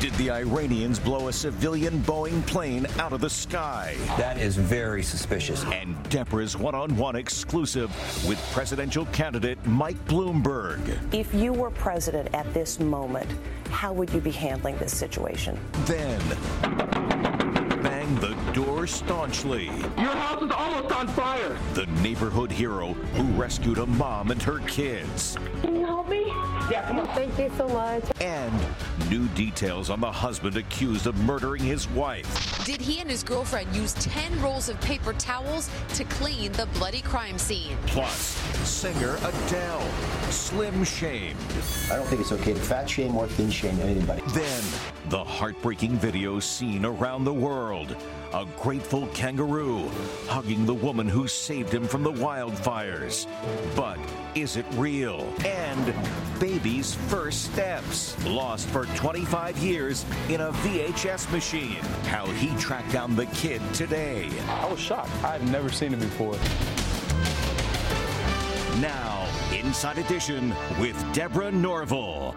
did the Iranians blow a civilian Boeing plane out of the sky? That is very suspicious. And Deborah's one on one exclusive with presidential candidate Mike Bloomberg. If you were president at this moment, how would you be handling this situation? Then, bang the door staunchly. Your house is almost on fire. The neighborhood hero who rescued a mom and her kids. Can you help me? Yeah, come on. Thank you so much. And new details on the husband accused of murdering his wife. Did he and his girlfriend use 10 rolls of paper towels to clean the bloody crime scene? Plus, singer Adele, slim shamed. I don't think it's okay to fat shame or thin shame anybody. Then, the heartbreaking video seen around the world. A grateful kangaroo hugging the woman who saved him from the wildfires. But is it real? And baby's first steps. Lost for 25 years in a VHS machine. How he tracked down the kid today. I was shocked. I had never seen it before. Now, Inside Edition with Deborah Norville.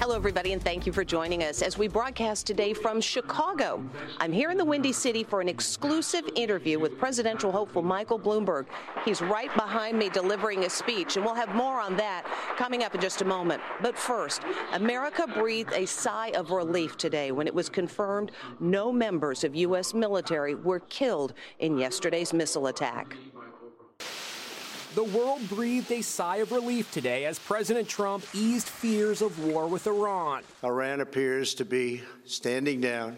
Hello, everybody, and thank you for joining us as we broadcast today from Chicago. I'm here in the Windy City for an exclusive interview with presidential hopeful Michael Bloomberg. He's right behind me delivering a speech, and we'll have more on that coming up in just a moment. But first, America breathed a sigh of relief today when it was confirmed no members of U.S. military were killed in yesterday's missile attack. The world breathed a sigh of relief today as President Trump eased fears of war with Iran. Iran appears to be standing down,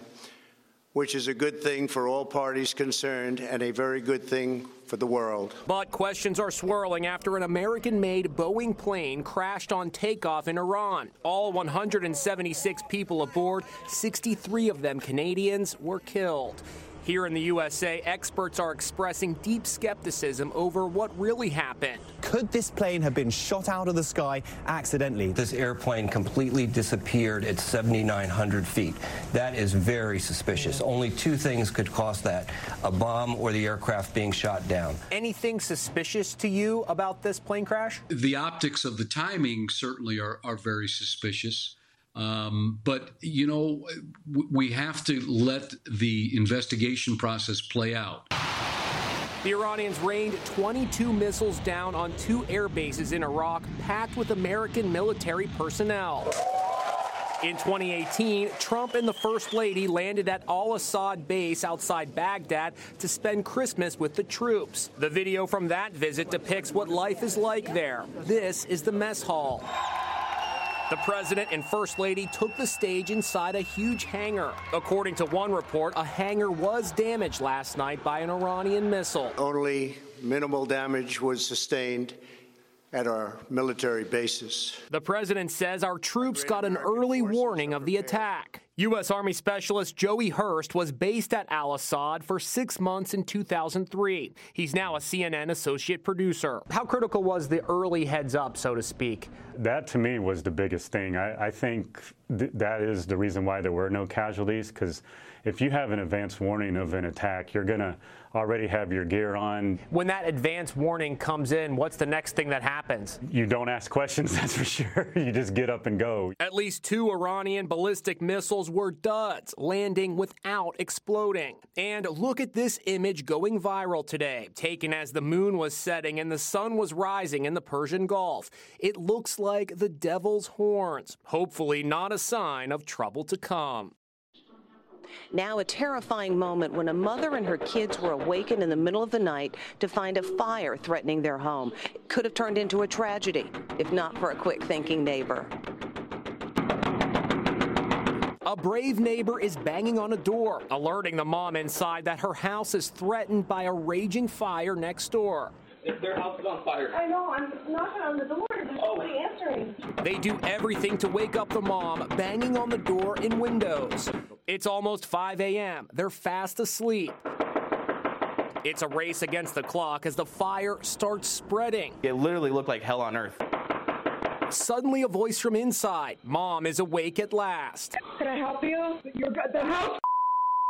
which is a good thing for all parties concerned and a very good thing for the world. But questions are swirling after an American made Boeing plane crashed on takeoff in Iran. All 176 people aboard, 63 of them Canadians, were killed. Here in the USA, experts are expressing deep skepticism over what really happened. Could this plane have been shot out of the sky accidentally? This airplane completely disappeared at 7,900 feet. That is very suspicious. Only two things could cause that a bomb or the aircraft being shot down. Anything suspicious to you about this plane crash? The optics of the timing certainly are, are very suspicious. Um, but, you know, we have to let the investigation process play out. The Iranians rained 22 missiles down on two air bases in Iraq, packed with American military personnel. In 2018, Trump and the First Lady landed at Al Asad base outside Baghdad to spend Christmas with the troops. The video from that visit depicts what life is like there. This is the mess hall. The president and first lady took the stage inside a huge hangar. According to one report, a hangar was damaged last night by an Iranian missile. Only minimal damage was sustained at our military bases. The president says our troops got an early warning of the attack. U.S. Army Specialist Joey Hurst was based at Al Asad for six months in 2003. He's now a CNN associate producer. How critical was the early heads up, so to speak? That to me was the biggest thing. I, I think th- that is the reason why there were no casualties, because if you have an advance warning of an attack, you're going to already have your gear on. When that advance warning comes in, what's the next thing that happens? You don't ask questions, that's for sure. You just get up and go. At least two Iranian ballistic missiles were duds, landing without exploding. And look at this image going viral today, taken as the moon was setting and the sun was rising in the Persian Gulf. It looks like the devil's horns, hopefully not a sign of trouble to come. Now, a terrifying moment when a mother and her kids were awakened in the middle of the night to find a fire threatening their home. It could have turned into a tragedy if not for a quick thinking neighbor. A brave neighbor is banging on a door, alerting the mom inside that her house is threatened by a raging fire next door. Their house is on fire. I know. I'm knocking on the door. There's oh. nobody answering. They do everything to wake up the mom, banging on the door and windows. It's almost 5 a.m. They're fast asleep. It's a race against the clock as the fire starts spreading. It literally looked like hell on earth. Suddenly, a voice from inside. Mom is awake at last. Can I help you? Your, the house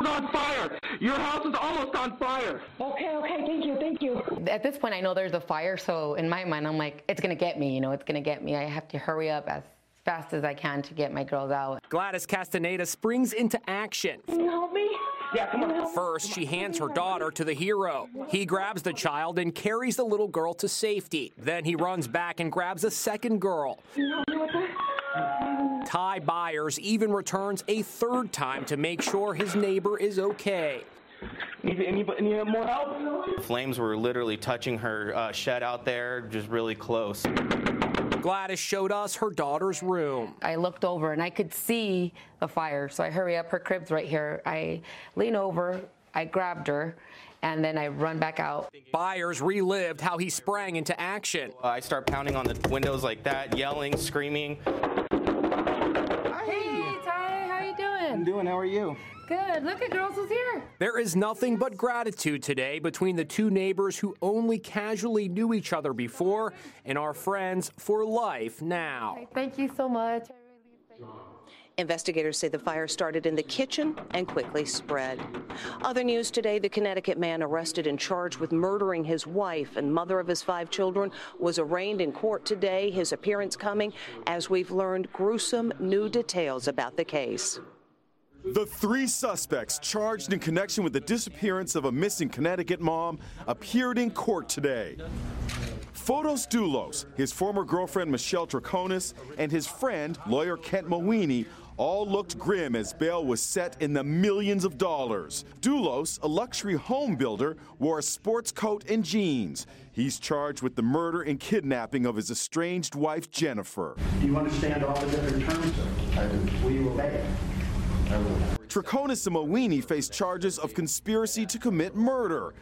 is on fire. Your house is almost on fire. Okay, okay, thank you, thank you. At this point, I know there's a fire, so in my mind, I'm like, it's gonna get me, you know, it's gonna get me. I have to hurry up as fast as I can to get my girls out. Gladys Castaneda springs into action. Can you help me? Yeah, come on. First, she hands her daughter to the hero. He grabs the child and carries the little girl to safety. Then he runs back and grabs a second girl. Can you help me with that? Ty Byers even returns a third time to make sure his neighbor is okay. Need, any, any more help? Flames were literally touching her uh, shed out there, just really close. Gladys showed us her daughter's room. I looked over and I could see the fire, so I hurry up. Her crib's right here. I lean over, I grabbed her, and then I run back out. Byers relived how he sprang into action. Uh, I start pounding on the windows like that, yelling, screaming. Hey, Ty, how you doing? I'm doing. How are you? Good. Look at girls who's here. There is nothing but gratitude today between the two neighbors who only casually knew each other before and are friends for life now. Thank you so much. Investigators say the fire started in the kitchen and quickly spread. Other news today the Connecticut man arrested and charged with murdering his wife and mother of his five children was arraigned in court today. His appearance coming as we've learned gruesome new details about the case. The three suspects charged in connection with the disappearance of a missing Connecticut mom appeared in court today. Fotis Dulos, his former girlfriend Michelle Troconis, and his friend, lawyer Kent Mawhinney, all looked grim as bail was set in the millions of dollars. Dulos, a luxury home builder, wore a sports coat and jeans. He's charged with the murder and kidnapping of his estranged wife, Jennifer. Do you understand all the different terms? I do. Will you obey? Troconis and Mawhinney face charges of conspiracy to commit murder.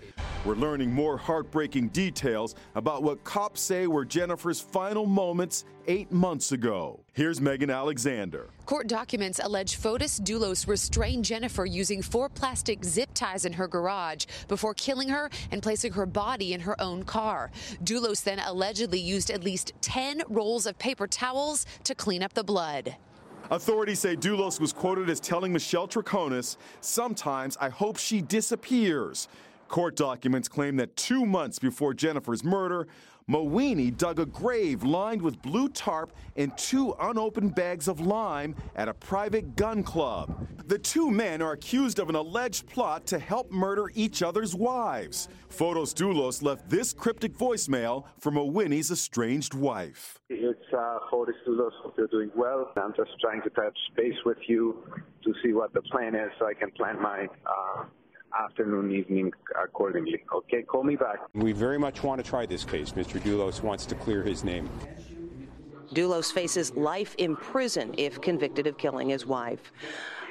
We're learning more heartbreaking details about what cops say were Jennifer's final moments eight months ago. Here's Megan Alexander. Court documents allege Fotis Dulos restrained Jennifer using four plastic zip ties in her garage before killing her and placing her body in her own car. Dulos then allegedly used at least 10 rolls of paper towels to clean up the blood. Authorities say Dulos was quoted as telling Michelle Troconis, Sometimes I hope she disappears. Court documents claim that two months before Jennifer's murder, Mawhinney dug a grave lined with blue tarp and two unopened bags of lime at a private gun club. The two men are accused of an alleged plot to help murder each other's wives. Fotis Dulos left this cryptic voicemail from Mawhinney's estranged wife. It's uh, Dulos. Hope you're doing well. I'm just trying to touch base with you to see what the plan is so I can plan my uh, afternoon, evening accordingly. Okay, call me back. We very much want to try this case. Mr. Dulos wants to clear his name. Dulos faces life in prison if convicted of killing his wife.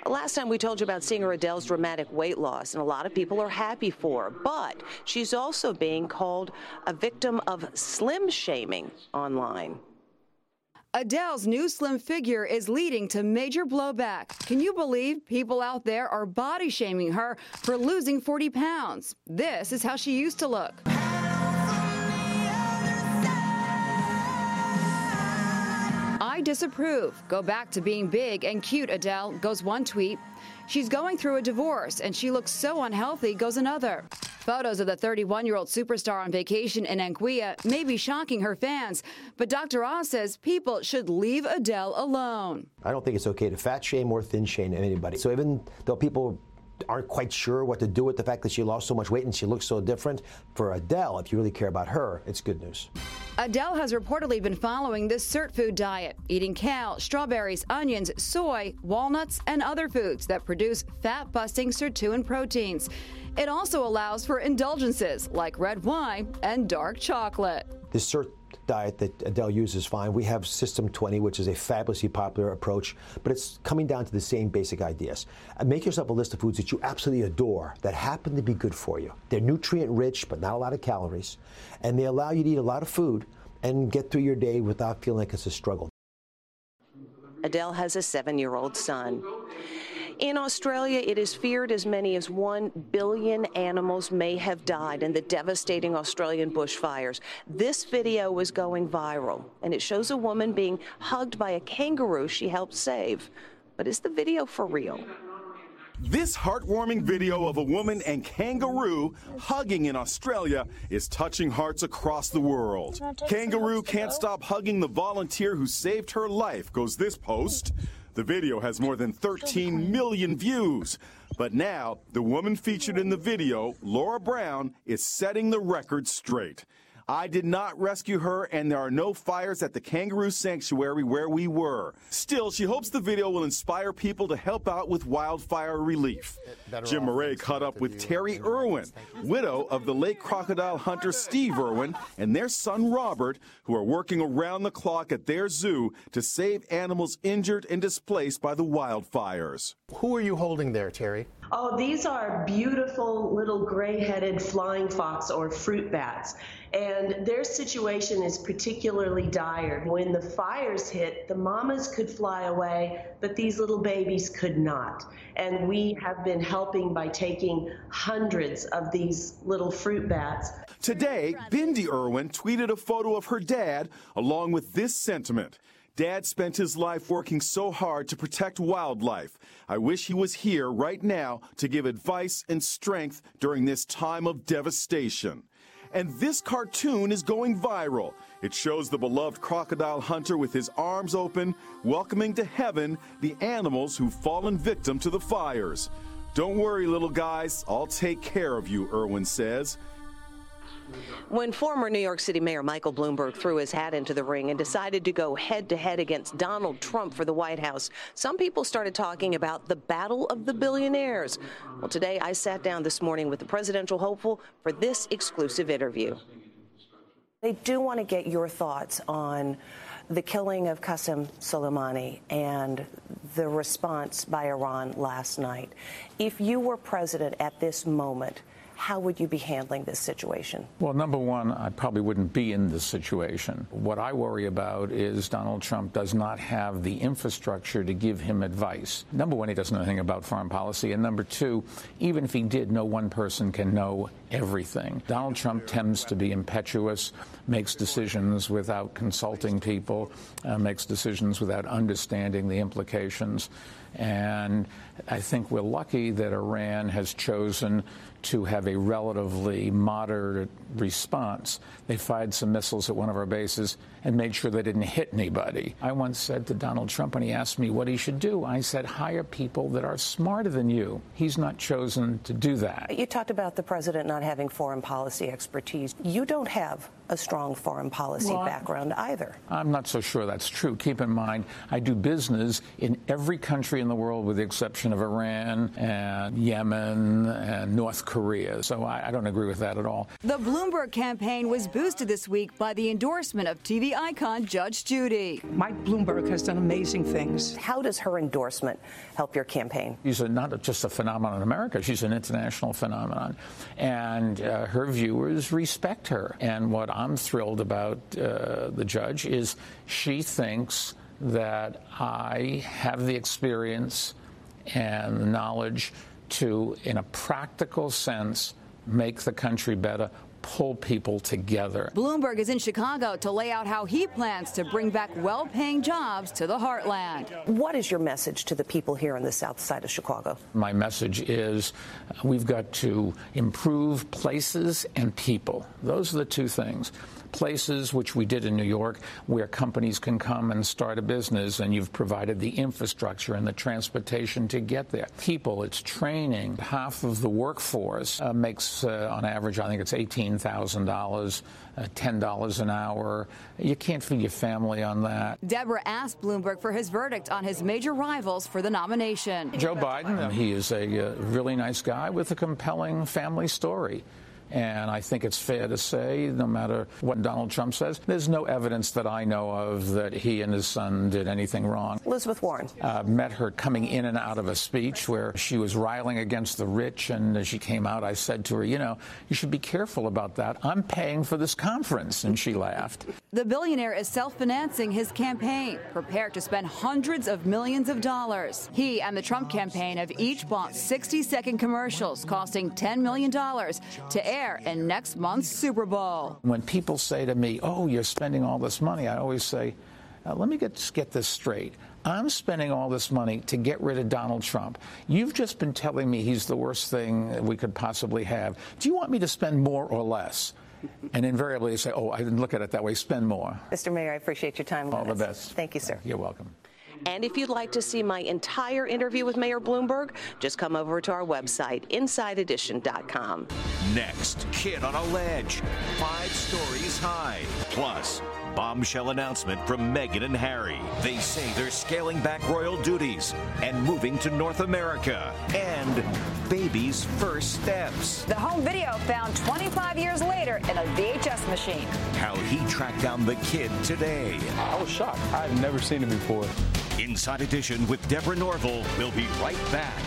Last time we told you about singer Adele's dramatic weight loss, and a lot of people are happy for her. But she's also being called a victim of slim shaming online. Adele's new slim figure is leading to major blowback. Can you believe people out there are body shaming her for losing 40 pounds? This is how she used to look. I disapprove. Go back to being big and cute, Adele, goes one tweet. She's going through a divorce and she looks so unhealthy, goes another. Photos of the 31 year old superstar on vacation in Anguilla may be shocking her fans, but Dr. Oz says people should leave Adele alone. I don't think it's okay to fat shame or thin shame anybody. So even though people aren't quite sure what to do with the fact that she lost so much weight and she looks so different. For Adele, if you really care about her, it's good news. Adele has reportedly been following the Sirtfood diet, eating kale, strawberries, onions, soy, walnuts, and other foods that produce fat busting sirtuin proteins. It also allows for indulgences like red wine and dark chocolate. This Sirt diet that Adele uses is fine. We have System 20, which is a fabulously popular approach, but it's coming down to the same basic ideas. Uh, make yourself a list of foods that you absolutely adore that happen to be good for you. They're nutrient rich, but not a lot of calories, and they allow you to eat a lot of food and get through your day without feeling like it's a struggle. Adele has a seven year old son. In Australia, it is feared as many as 1 billion animals may have died in the devastating Australian bushfires. This video is going viral, and it shows a woman being hugged by a kangaroo she helped save. But is the video for real? This heartwarming video of a woman and kangaroo hugging in Australia is touching hearts across the world. Kangaroo can't stop hugging the volunteer who saved her life, goes this post. The video has more than 13 million views. But now, the woman featured in the video, Laura Brown, is setting the record straight. I did not rescue her, and there are no fires at the kangaroo sanctuary where we were. Still, she hopes the video will inspire people to help out with wildfire relief. Jim Moret caught up with Terri Irwin, widow of the late crocodile hunter Steve Irwin, and their son Robert, who are working around the clock at their zoo to save animals injured and displaced by the wildfires. Who are you holding there, Terri? Oh, these are beautiful little gray-headed flying fox or fruit bats. And their situation is particularly dire. When the fires hit, the mamas could fly away, but these little babies could not. And we have been helping by taking hundreds of these little fruit bats. Today, Bindi Irwin tweeted a photo of her dad along with this sentiment. Dad spent his life working so hard to protect wildlife. I wish he was here right now to give advice and strength during this time of devastation. And this cartoon is going viral. It shows the beloved crocodile hunter with his arms open, welcoming to heaven the animals who've fallen victim to the fires. Don't worry, little guys, I'll take care of you, Irwin says. When former New York City Mayor Michael Bloomberg threw his hat into the ring and decided to go head to head against Donald Trump for the White House, some people started talking about the battle of the billionaires. Well, today I sat down this morning with the presidential hopeful for this exclusive interview. They do want to get your thoughts on the killing of Qasem Soleimani and the response by Iran last night. If you were president at this moment, how would you be handling this situation? Well, number one, I probably wouldn't be in this situation. What I worry about is Donald Trump does not have the infrastructure to give him advice. Number one, he doesn't know anything about foreign policy. And number two, even if he did, no one person can know everything. Donald Trump tends to be impetuous, makes decisions without consulting people, uh, makes decisions without understanding the implications. And I think we're lucky that Iran has chosen to have a relatively moderate response. They fired some missiles at one of our bases and made sure they didn't hit anybody. I once said to Donald Trump when he asked me what he should do, I said, hire people that are smarter than you. He's not chosen to do that. You talked about the president not having foreign policy expertise. You don't have a strong foreign policy well, background either. I'm not so sure that's true. Keep in mind, I do business in every country in the world with the exception of Iran and Yemen and North Korea. So I, I don't agree with that at all. The Bloomberg campaign was boosted this week by the endorsement of TV icon Judge Judy. Mike Bloomberg has done amazing things. How does her endorsement help your campaign? She's a, not just a phenomenon in America, she's an international phenomenon. And uh, her viewers respect her. And what I'm thrilled about uh, the judge is she thinks that I have the experience and the knowledge to, in a practical sense, make the country better pull people together. Bloomberg is in Chicago to lay out how he plans to bring back well paying jobs to the heartland. What is your message to the people here on the south side of Chicago? My message is we've got to improve places and people. Those are the two things places, which we did in New York, where companies can come and start a business, and you've provided the infrastructure and the transportation to get there. People, it's training. Half of the workforce uh, makes, uh, on average, I think it's $18,000. Uh, $10 an hour. You can't feed your family on that. Deborah asked Bloomberg for his verdict on his major rivals for the nomination. Joe Biden, he is a uh, really nice guy with a compelling family story. And I think it's fair to say, no matter what Donald Trump says, there's no evidence that I know of that he and his son did anything wrong. Elizabeth Warren. Uh, met her coming in and out of a speech where she was riling against the rich. And as she came out, I said to her, you know, you should be careful about that. I'm paying for this conference. And she laughed. The billionaire is self financing his campaign, prepared to spend hundreds of millions of dollars. He and the Trump campaign have each bought 60 second commercials costing $10 million to air in next month's Super Bowl. When people say to me, oh, you're spending all this money, I always say, uh, let me get, get this straight. I'm spending all this money to get rid of Donald Trump. You've just been telling me he's the worst thing we could possibly have. Do you want me to spend more or less? And invariably they say, oh, I didn't look at it that way, spend more. Mr. Mayor, I appreciate your time. All the best. Thank you, sir. You're welcome. And if you'd like to see my entire interview with Mayor Bloomberg, just come over to our website, InsideEdition.com. Next, kid on a ledge, five stories high. Plus, bombshell announcement from Meghan and Harry. They say they're scaling back royal duties and moving to North America. And baby's first steps. The home video found 25 years later in a VHS machine. How he tracked down the kid today. I was shocked. I had never seen it before. Inside Edition with Deborah Norville. We'll be right back.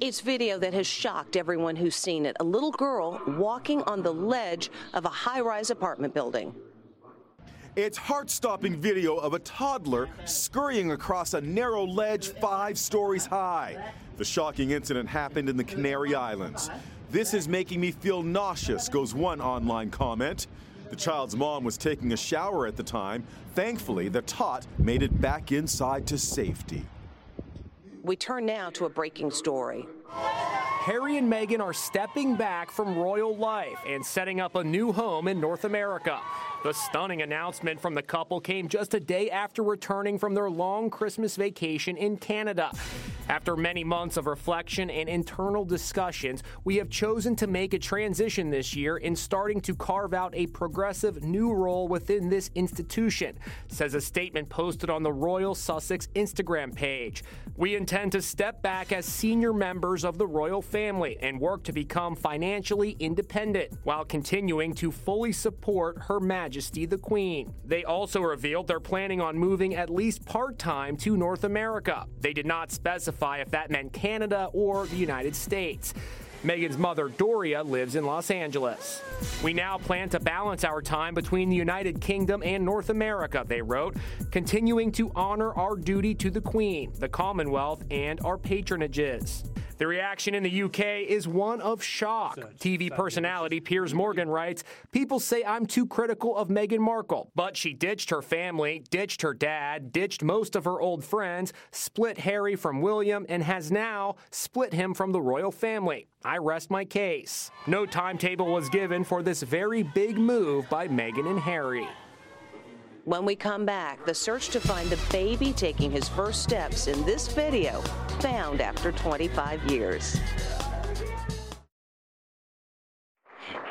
It's video that has shocked everyone who's seen it. A little girl walking on the ledge of a high rise apartment building. It's heart stopping video of a toddler scurrying across a narrow ledge five stories high. The shocking incident happened in the Canary Islands. This is making me feel nauseous, goes one online comment. The child's mom was taking a shower at the time. Thankfully, the tot made it back inside to safety. We turn now to a breaking story. Harry and Meghan are stepping back from royal life and setting up a new home in North America. The stunning announcement from the couple came just a day after returning from their long Christmas vacation in Canada. After many months of reflection and internal discussions, we have chosen to make a transition this year in starting to carve out a progressive new role within this institution, says a statement posted on the Royal Sussex Instagram page. We intend to step back as senior members of the royal family and work to become financially independent while continuing to fully support Her Majesty the Queen. They also revealed they're planning on moving at least part time to North America. They did not specify if that meant Canada or the United States. Meghan's mother, Doria, lives in Los Angeles. We now plan to balance our time between the United Kingdom and North America, they wrote, continuing to honor our duty to the Queen, the Commonwealth, and our patronages. The reaction in the UK is one of shock. TV personality Piers Morgan writes People say I'm too critical of Meghan Markle, but she ditched her family, ditched her dad, ditched most of her old friends, split Harry from William, and has now split him from the royal family. I rest my case. No timetable was given for this very big move by Meghan and Harry. When we come back, the search to find the baby taking his first steps in this video found after 25 years.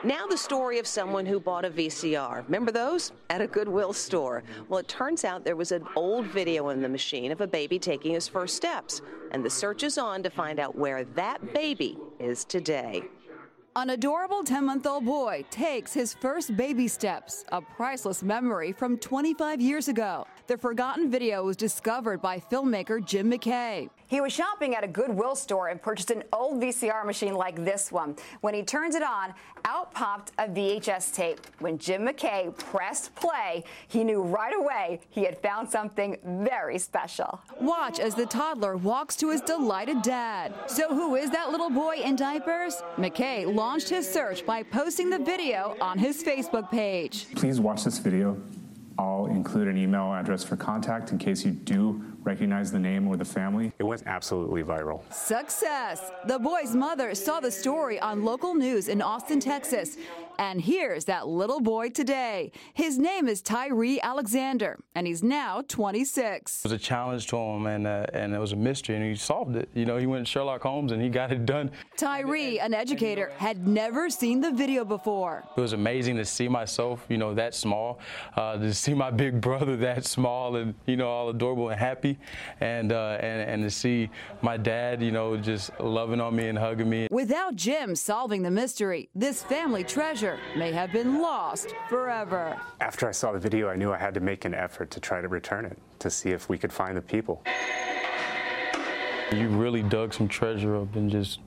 Now, the story of someone who bought a VCR. Remember those? At a Goodwill store. Well, it turns out there was an old video in the machine of a baby taking his first steps. And the search is on to find out where that baby is today. An adorable 10 month old boy takes his first baby steps, a priceless memory from 25 years ago. The forgotten video was discovered by filmmaker Jim McKay. He was shopping at a Goodwill store and purchased an old VCR machine like this one. When he turns it on, out popped a VHS tape. When Jim McKay pressed play, he knew right away he had found something very special. Watch as the toddler walks to his delighted dad. So, who is that little boy in diapers? McKay launched his search by posting the video on his Facebook page. Please watch this video. I'll include an email address for contact in case you do recognize the name or the family. It went absolutely viral. Success! The boy's mother saw the story on local news in Austin, Texas. And here's that little boy today. His name is Tyree Alexander, and he's now 26. It was a challenge to him, and uh, and it was a mystery, and he solved it. You know, he went to Sherlock Holmes, and he got it done. Tyree, an educator, had never seen the video before. It was amazing to see myself, you know, that small, uh, to see my big brother that small, and you know, all adorable and happy, and uh, and and to see my dad, you know, just loving on me and hugging me. Without Jim solving the mystery, this family treasure may have been lost forever. After I saw the video, I knew I had to make an effort to try to return it, to see if we could find the people. You really dug some treasure up and just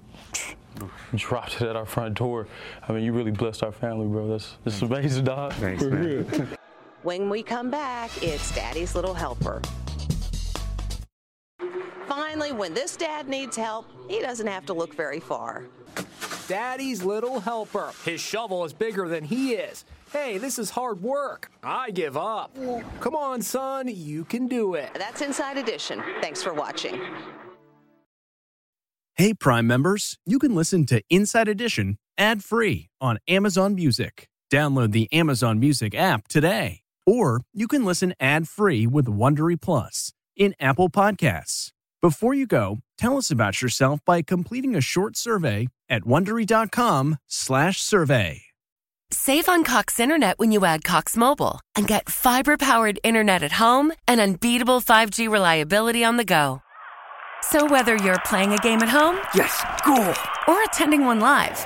dropped it at our front door. I mean, you really blessed our family, bro. That's, that's amazing, dog. Thanks, man. When we come back, it's Daddy's Little Helper. Finally, when this dad needs help, he doesn't have to look very far. Daddy's little helper. His shovel is bigger than he is. Hey, this is hard work. I give up. Come on, son, you can do it. That's Inside Edition. Thanks for watching. Hey, Prime members, you can listen to Inside Edition ad free on Amazon Music. Download the Amazon Music app today. Or you can listen ad free with Wondery Plus in Apple Podcasts. Before you go, tell us about yourself by completing a short survey at wondery.com/survey. Save on Cox Internet when you add Cox Mobile and get fiber-powered internet at home and unbeatable 5G reliability on the go. So whether you're playing a game at home, yes, cool, or attending one live,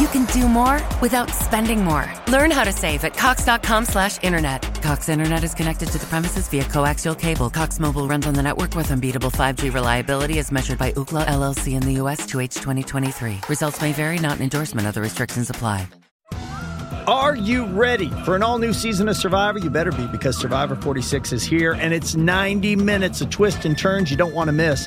you can do more without spending more. Learn how to save at cox.com slash internet. Cox Internet is connected to the premises via coaxial cable. Cox Mobile runs on the network with unbeatable 5G reliability as measured by Ookla LLC in the U.S. to H 2023. Results may vary. Not an endorsement. Other restrictions apply. Are you ready for an all new season of Survivor? You better be because Survivor 46 is here and it's 90 minutes of twists and turns you don't want to miss.